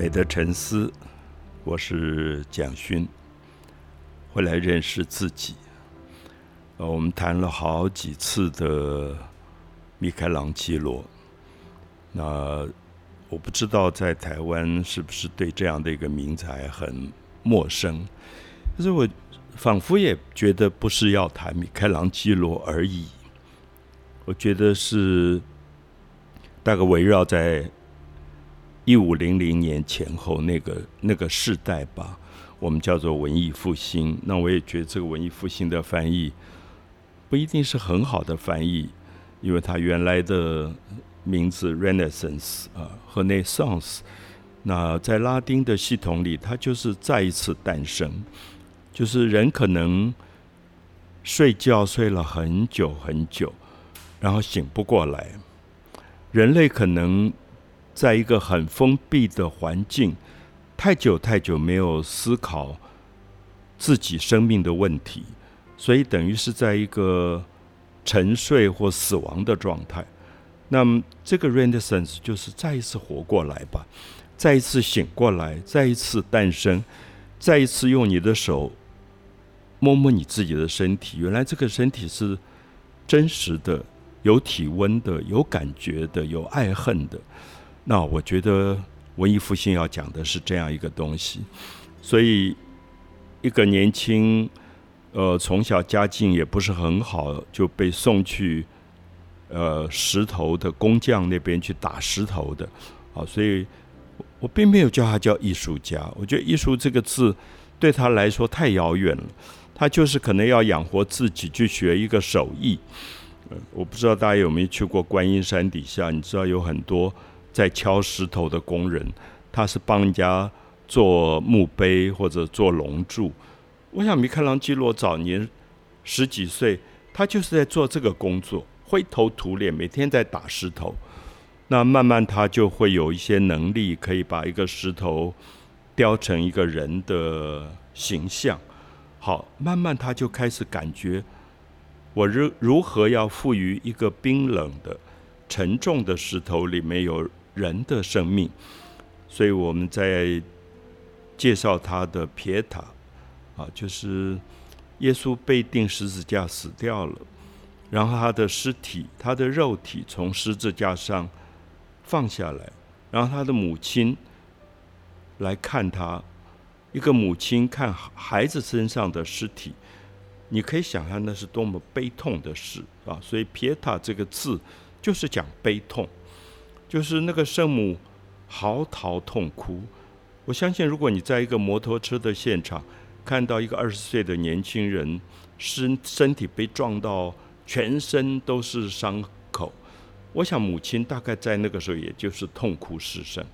美的沉思，我是蒋勋，回来认识自己。呃，我们谈了好几次的米开朗基罗，那我不知道在台湾是不是对这样的一个名才很陌生，可是我仿佛也觉得不是要谈米开朗基罗而已，我觉得是大概围绕在。一五零零年前后那个那个世代吧，我们叫做文艺复兴。那我也觉得这个文艺复兴的翻译不一定是很好的翻译，因为它原来的名字 Renaissance 啊和 Naissance，那在拉丁的系统里，它就是再一次诞生，就是人可能睡觉睡了很久很久，然后醒不过来，人类可能。在一个很封闭的环境，太久太久没有思考自己生命的问题，所以等于是在一个沉睡或死亡的状态。那么，这个 Renaissance 就是再一次活过来吧，再一次醒过来，再一次诞生，再一次用你的手摸摸你自己的身体。原来这个身体是真实的，有体温的，有感觉的，有爱恨的。那我觉得文艺复兴要讲的是这样一个东西，所以一个年轻，呃，从小家境也不是很好，就被送去呃石头的工匠那边去打石头的，啊，所以我并没有叫他叫艺术家。我觉得艺术这个字对他来说太遥远了，他就是可能要养活自己去学一个手艺。我不知道大家有没有去过观音山底下，你知道有很多。在敲石头的工人，他是帮人家做墓碑或者做龙柱。我想米开朗基罗早年十几岁，他就是在做这个工作，灰头土脸，每天在打石头。那慢慢他就会有一些能力，可以把一个石头雕成一个人的形象。好，慢慢他就开始感觉，我如如何要赋予一个冰冷的、沉重的石头里面有。人的生命，所以我们在介绍他的撇塔啊，就是耶稣被钉十字架死掉了，然后他的尸体、他的肉体从十字架上放下来，然后他的母亲来看他，一个母亲看孩子身上的尸体，你可以想象那是多么悲痛的事啊！所以撇塔这个字就是讲悲痛。就是那个圣母嚎啕痛哭，我相信，如果你在一个摩托车的现场看到一个二十岁的年轻人身身体被撞到全身都是伤口，我想母亲大概在那个时候也就是痛哭失声。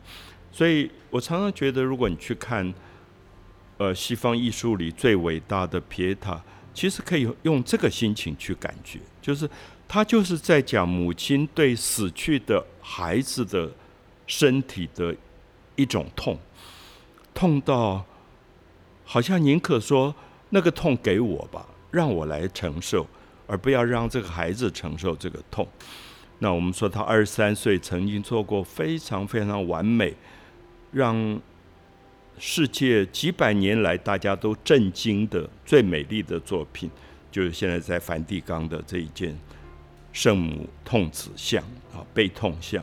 所以我常常觉得，如果你去看呃西方艺术里最伟大的皮塔，其实可以用这个心情去感觉，就是。他就是在讲母亲对死去的孩子的身体的一种痛，痛到好像宁可说那个痛给我吧，让我来承受，而不要让这个孩子承受这个痛。那我们说他二十三岁曾经做过非常非常完美，让世界几百年来大家都震惊的最美丽的作品，就是现在在梵蒂冈的这一件。圣母痛子像啊，悲痛像。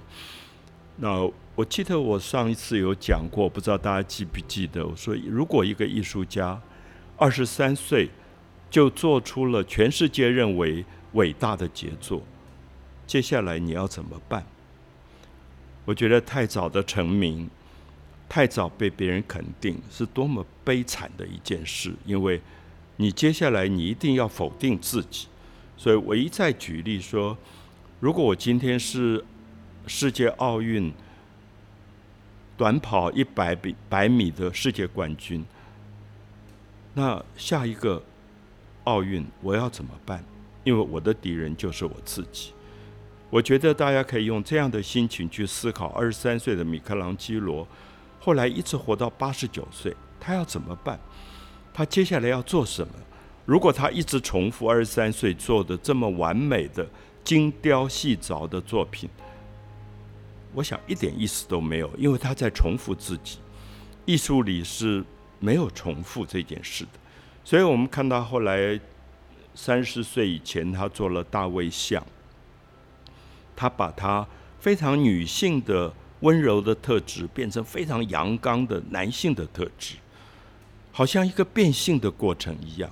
那我记得我上一次有讲过，不知道大家记不记得？我说，如果一个艺术家二十三岁就做出了全世界认为伟大的杰作，接下来你要怎么办？我觉得太早的成名，太早被别人肯定，是多么悲惨的一件事。因为你接下来你一定要否定自己。所以我一再举例说，如果我今天是世界奥运短跑一百米百米的世界冠军，那下一个奥运我要怎么办？因为我的敌人就是我自己。我觉得大家可以用这样的心情去思考：二十三岁的米开朗基罗，后来一直活到八十九岁，他要怎么办？他接下来要做什么？如果他一直重复二十三岁做的这么完美的精雕细凿的作品，我想一点意思都没有，因为他在重复自己。艺术里是没有重复这件事的。所以我们看到后来三十岁以前，他做了大卫像，他把他非常女性的温柔的特质变成非常阳刚的男性的特质，好像一个变性的过程一样。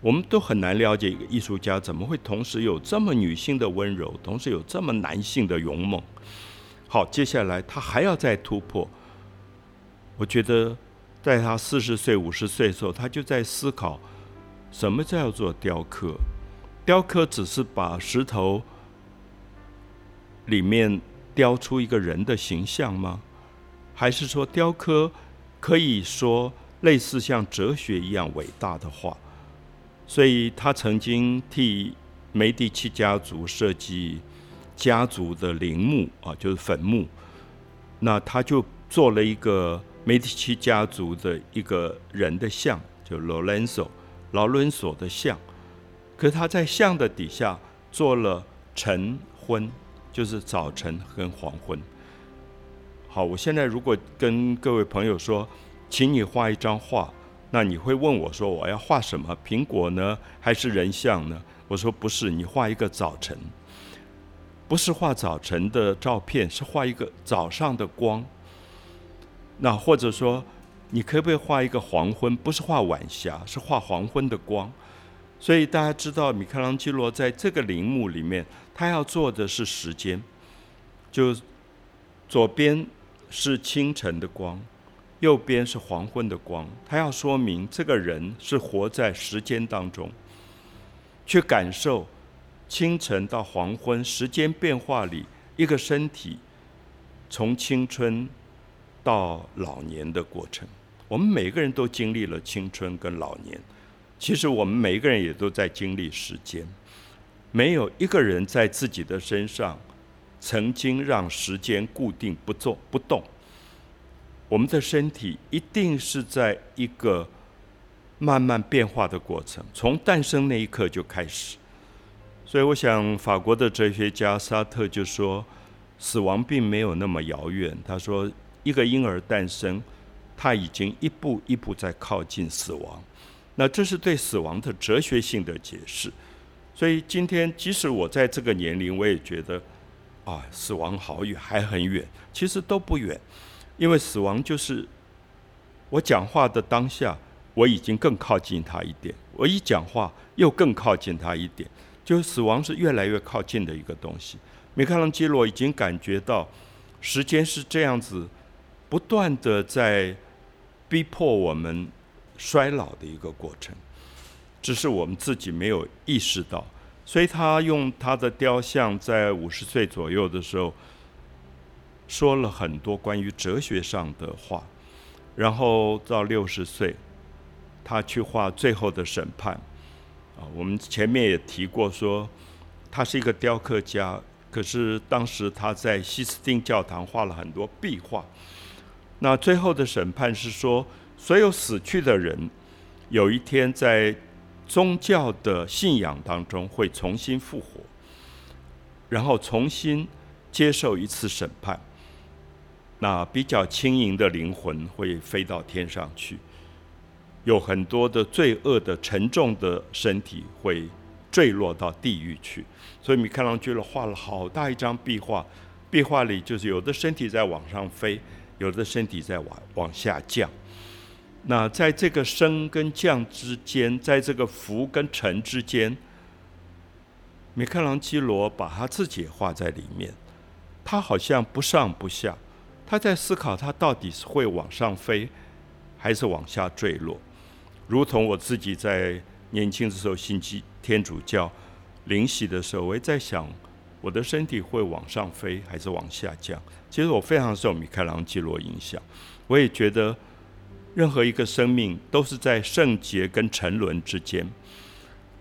我们都很难了解一个艺术家怎么会同时有这么女性的温柔，同时有这么男性的勇猛。好，接下来他还要再突破。我觉得，在他四十岁、五十岁的时候，他就在思考什么叫做雕刻。雕刻只是把石头里面雕出一个人的形象吗？还是说雕刻可以说类似像哲学一样伟大的话？所以他曾经替梅第奇家族设计家族的陵墓啊，就是坟墓。那他就做了一个梅第奇家族的一个人的像，就劳伦索劳伦索的像。可是他在像的底下做了晨昏，就是早晨跟黄昏。好，我现在如果跟各位朋友说，请你画一张画。那你会问我说：“我要画什么？苹果呢，还是人像呢？”我说：“不是，你画一个早晨，不是画早晨的照片，是画一个早上的光。那或者说，你可不可以画一个黄昏？不是画晚霞，是画黄昏的光。所以大家知道，米开朗基罗在这个陵墓里面，他要做的是时间，就左边是清晨的光。”右边是黄昏的光，他要说明这个人是活在时间当中，去感受清晨到黄昏时间变化里一个身体从青春到老年的过程。我们每个人都经历了青春跟老年，其实我们每一个人也都在经历时间。没有一个人在自己的身上曾经让时间固定不做不动。我们的身体一定是在一个慢慢变化的过程，从诞生那一刻就开始。所以，我想法国的哲学家沙特就说，死亡并没有那么遥远。他说，一个婴儿诞生，他已经一步一步在靠近死亡。那这是对死亡的哲学性的解释。所以，今天即使我在这个年龄，我也觉得啊，死亡好远，还很远。其实都不远。因为死亡就是我讲话的当下，我已经更靠近他一点。我一讲话，又更靠近他一点。就是死亡是越来越靠近的一个东西。米开朗基罗已经感觉到时间是这样子，不断的在逼迫我们衰老的一个过程，只是我们自己没有意识到。所以他用他的雕像，在五十岁左右的时候。说了很多关于哲学上的话，然后到六十岁，他去画《最后的审判》。啊，我们前面也提过，说他是一个雕刻家，可是当时他在西斯汀教堂画了很多壁画。那《最后的审判》是说，所有死去的人，有一天在宗教的信仰当中会重新复活，然后重新接受一次审判。那比较轻盈的灵魂会飞到天上去，有很多的罪恶的沉重的身体会坠落到地狱去。所以米开朗基罗画了好大一张壁画，壁画里就是有的身体在往上飞，有的身体在往往下降。那在这个升跟降之间，在这个浮跟沉之间，米开朗基罗把他自己画在里面，他好像不上不下。他在思考，他到底是会往上飞，还是往下坠落？如同我自己在年轻的时候信基天主教灵洗的时候，我也在想，我的身体会往上飞，还是往下降？其实我非常受米开朗基罗影响，我也觉得，任何一个生命都是在圣洁跟沉沦之间。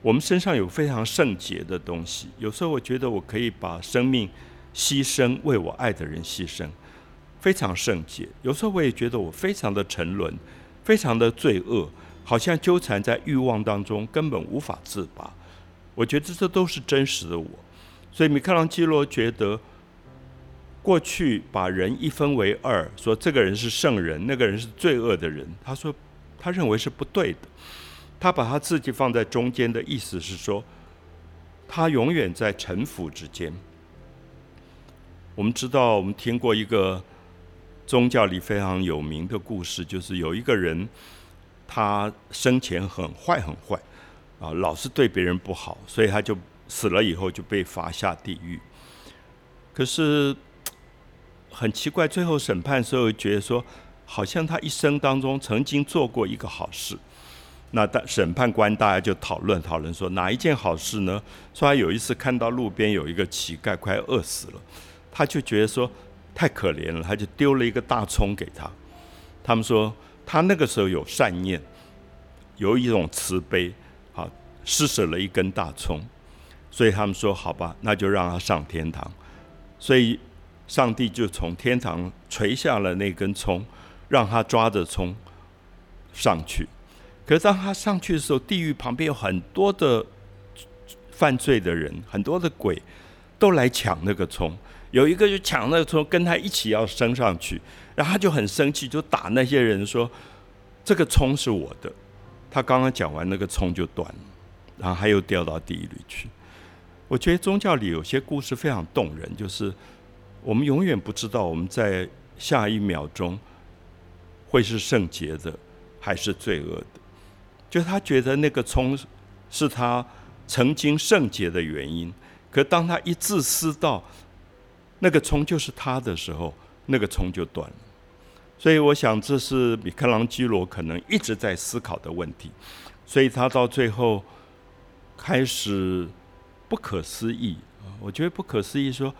我们身上有非常圣洁的东西，有时候我觉得我可以把生命牺牲，为我爱的人牺牲。非常圣洁，有时候我也觉得我非常的沉沦，非常的罪恶，好像纠缠在欲望当中，根本无法自拔。我觉得这都是真实的我，所以米开朗基罗觉得，过去把人一分为二，说这个人是圣人，那个人是罪恶的人。他说，他认为是不对的。他把他自己放在中间的意思是说，他永远在臣服之间。我们知道，我们听过一个宗教里非常有名的故事，就是有一个人，他生前很坏很坏，啊，老是对别人不好，所以他就死了以后就被罚下地狱。可是。很奇怪，最后审判的时候觉得说，好像他一生当中曾经做过一个好事。那大审判官大家就讨论讨论说，哪一件好事呢？说他有一次看到路边有一个乞丐快饿死了，他就觉得说太可怜了，他就丢了一个大葱给他。他们说他那个时候有善念，有一种慈悲，啊，施舍了一根大葱，所以他们说好吧，那就让他上天堂。所以。上帝就从天堂垂下了那根葱，让他抓着葱上去。可是当他上去的时候，地狱旁边有很多的犯罪的人，很多的鬼都来抢那个葱。有一个就抢那个葱，跟他一起要升上去，然后他就很生气，就打那些人说：“这个葱是我的。”他刚刚讲完，那个葱就断了，然后他又掉到地狱里去。我觉得宗教里有些故事非常动人，就是。我们永远不知道我们在下一秒钟会是圣洁的还是罪恶的。就他觉得那个葱是他曾经圣洁的原因，可当他一自私到那个葱就是他的时候，那个葱就断了。所以我想这是米开朗基罗可能一直在思考的问题。所以他到最后开始不可思议！我觉得不可思议说。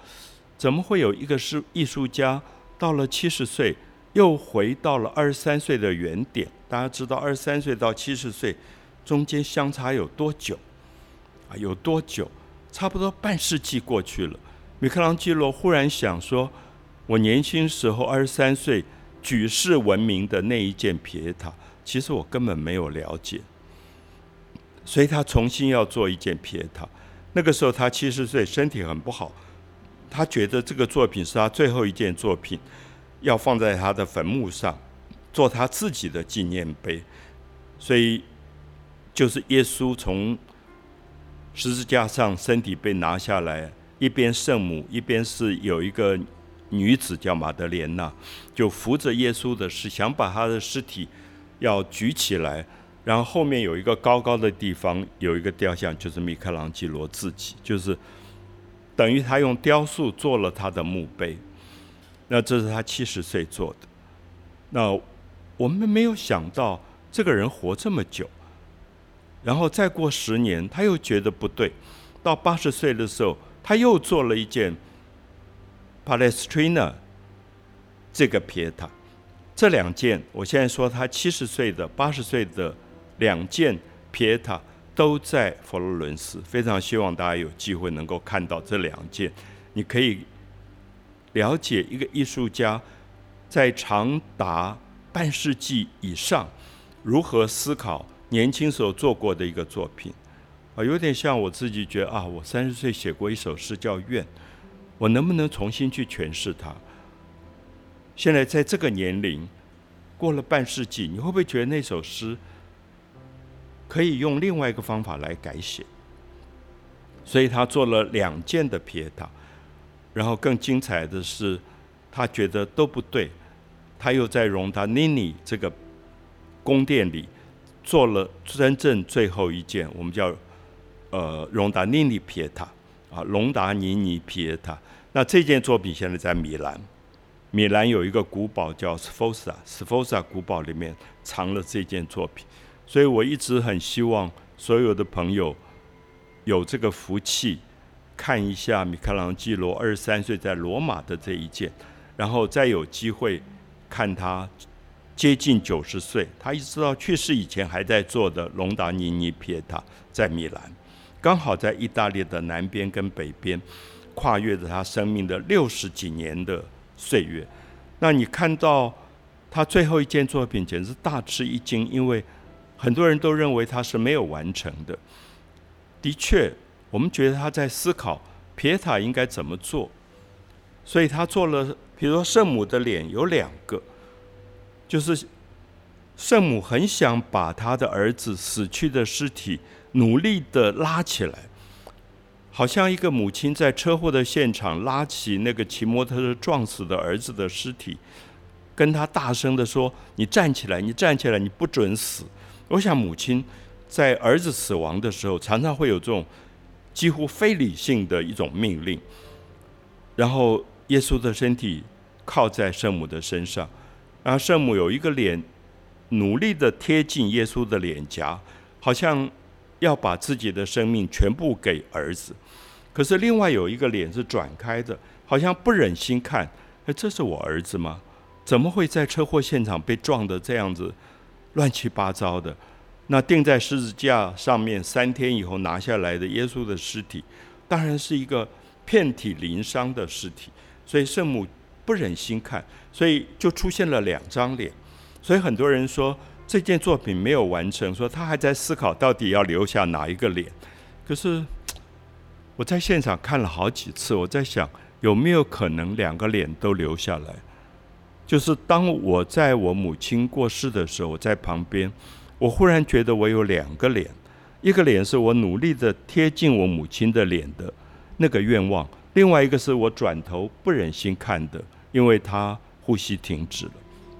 怎么会有一个是艺术家到了七十岁又回到了二十三岁的原点？大家知道二十三岁到七十岁中间相差有多久？啊，有多久？差不多半世纪过去了。米开朗基罗忽然想说：“我年轻时候二十三岁举世闻名的那一件皮耶塔，其实我根本没有了解。”所以他重新要做一件皮耶塔。那个时候他七十岁，身体很不好。他觉得这个作品是他最后一件作品，要放在他的坟墓上，做他自己的纪念碑。所以，就是耶稣从十字架上身体被拿下来，一边圣母，一边是有一个女子叫玛德莲娜，就扶着耶稣的是，想把他的尸体要举起来，然后后面有一个高高的地方，有一个雕像，就是米开朗基罗自己，就是。等于他用雕塑做了他的墓碑，那这是他七十岁做的。那我们没有想到这个人活这么久，然后再过十年，他又觉得不对。到八十岁的时候，他又做了一件 Palestrina 这个皮塔。这两件，我现在说他七十岁的、八十岁的两件皮塔。都在佛罗伦斯，非常希望大家有机会能够看到这两件。你可以了解一个艺术家在长达半世纪以上如何思考年轻时候做过的一个作品啊，有点像我自己觉得啊，我三十岁写过一首诗叫《愿》，我能不能重新去诠释它？现在在这个年龄过了半世纪，你会不会觉得那首诗？可以用另外一个方法来改写，所以他做了两件的皮塔，然后更精彩的是，他觉得都不对，他又在荣达尼尼这个宫殿里做了真正最后一件，我们叫呃荣达尼尼皮耶塔啊，隆达尼尼皮耶塔。那这件作品现在在米兰，米兰有一个古堡叫 Sforza，Sforza 古堡里面藏了这件作品。所以我一直很希望所有的朋友有这个福气，看一下米开朗基罗二十三岁在罗马的这一件，然后再有机会看他接近九十岁，他一直到去世以前还在做的隆达尼尼皮耶塔在米兰，刚好在意大利的南边跟北边，跨越着他生命的六十几年的岁月。那你看到他最后一件作品，简直大吃一惊，因为。很多人都认为他是没有完成的。的确，我们觉得他在思考皮塔应该怎么做，所以他做了，比如说圣母的脸有两个，就是圣母很想把他的儿子死去的尸体努力的拉起来，好像一个母亲在车祸的现场拉起那个骑摩托车撞死的儿子的尸体，跟他大声的说：“你站起来，你站起来，你不准死。”我想母亲在儿子死亡的时候，常常会有这种。几乎非理性的一种命令，然后耶稣的身体靠在圣母的身上，然后圣母有一个脸努力的贴近耶稣的脸颊，好像要把自己的生命全部给儿子。可是另外有一个脸是转开的，好像不忍心看，哎，这是我儿子吗？怎么会在车祸现场被撞得这样子乱七八糟的？那钉在十字架上面三天以后拿下来的耶稣的尸体，当然是一个遍体鳞伤的尸体，所以圣母不忍心看，所以就出现了两张脸。所以很多人说这件作品没有完成，说他还在思考到底要留下哪一个脸。可是我在现场看了好几次，我在想有没有可能两个脸都留下来？就是当我在我母亲过世的时候，我在旁边。我忽然觉得我有两个脸，一个脸是我努力的贴近我母亲的脸的那个愿望，另外一个是我转头不忍心看的，因为她呼吸停止了，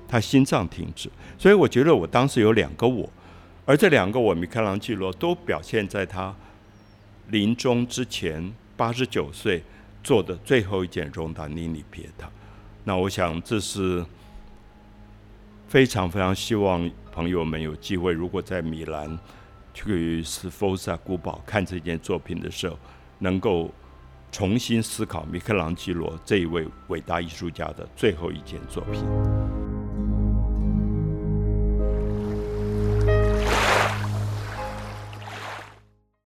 他心脏停止，所以我觉得我当时有两个我，而这两个我米开朗基罗都表现在他临终之前八十九岁做的最后一件荣达尼尼别塔。那我想这是非常非常希望。朋友们有机会，如果在米兰去斯福萨古堡看这件作品的时候，能够重新思考米开朗基罗这一位伟大艺术家的最后一件作品。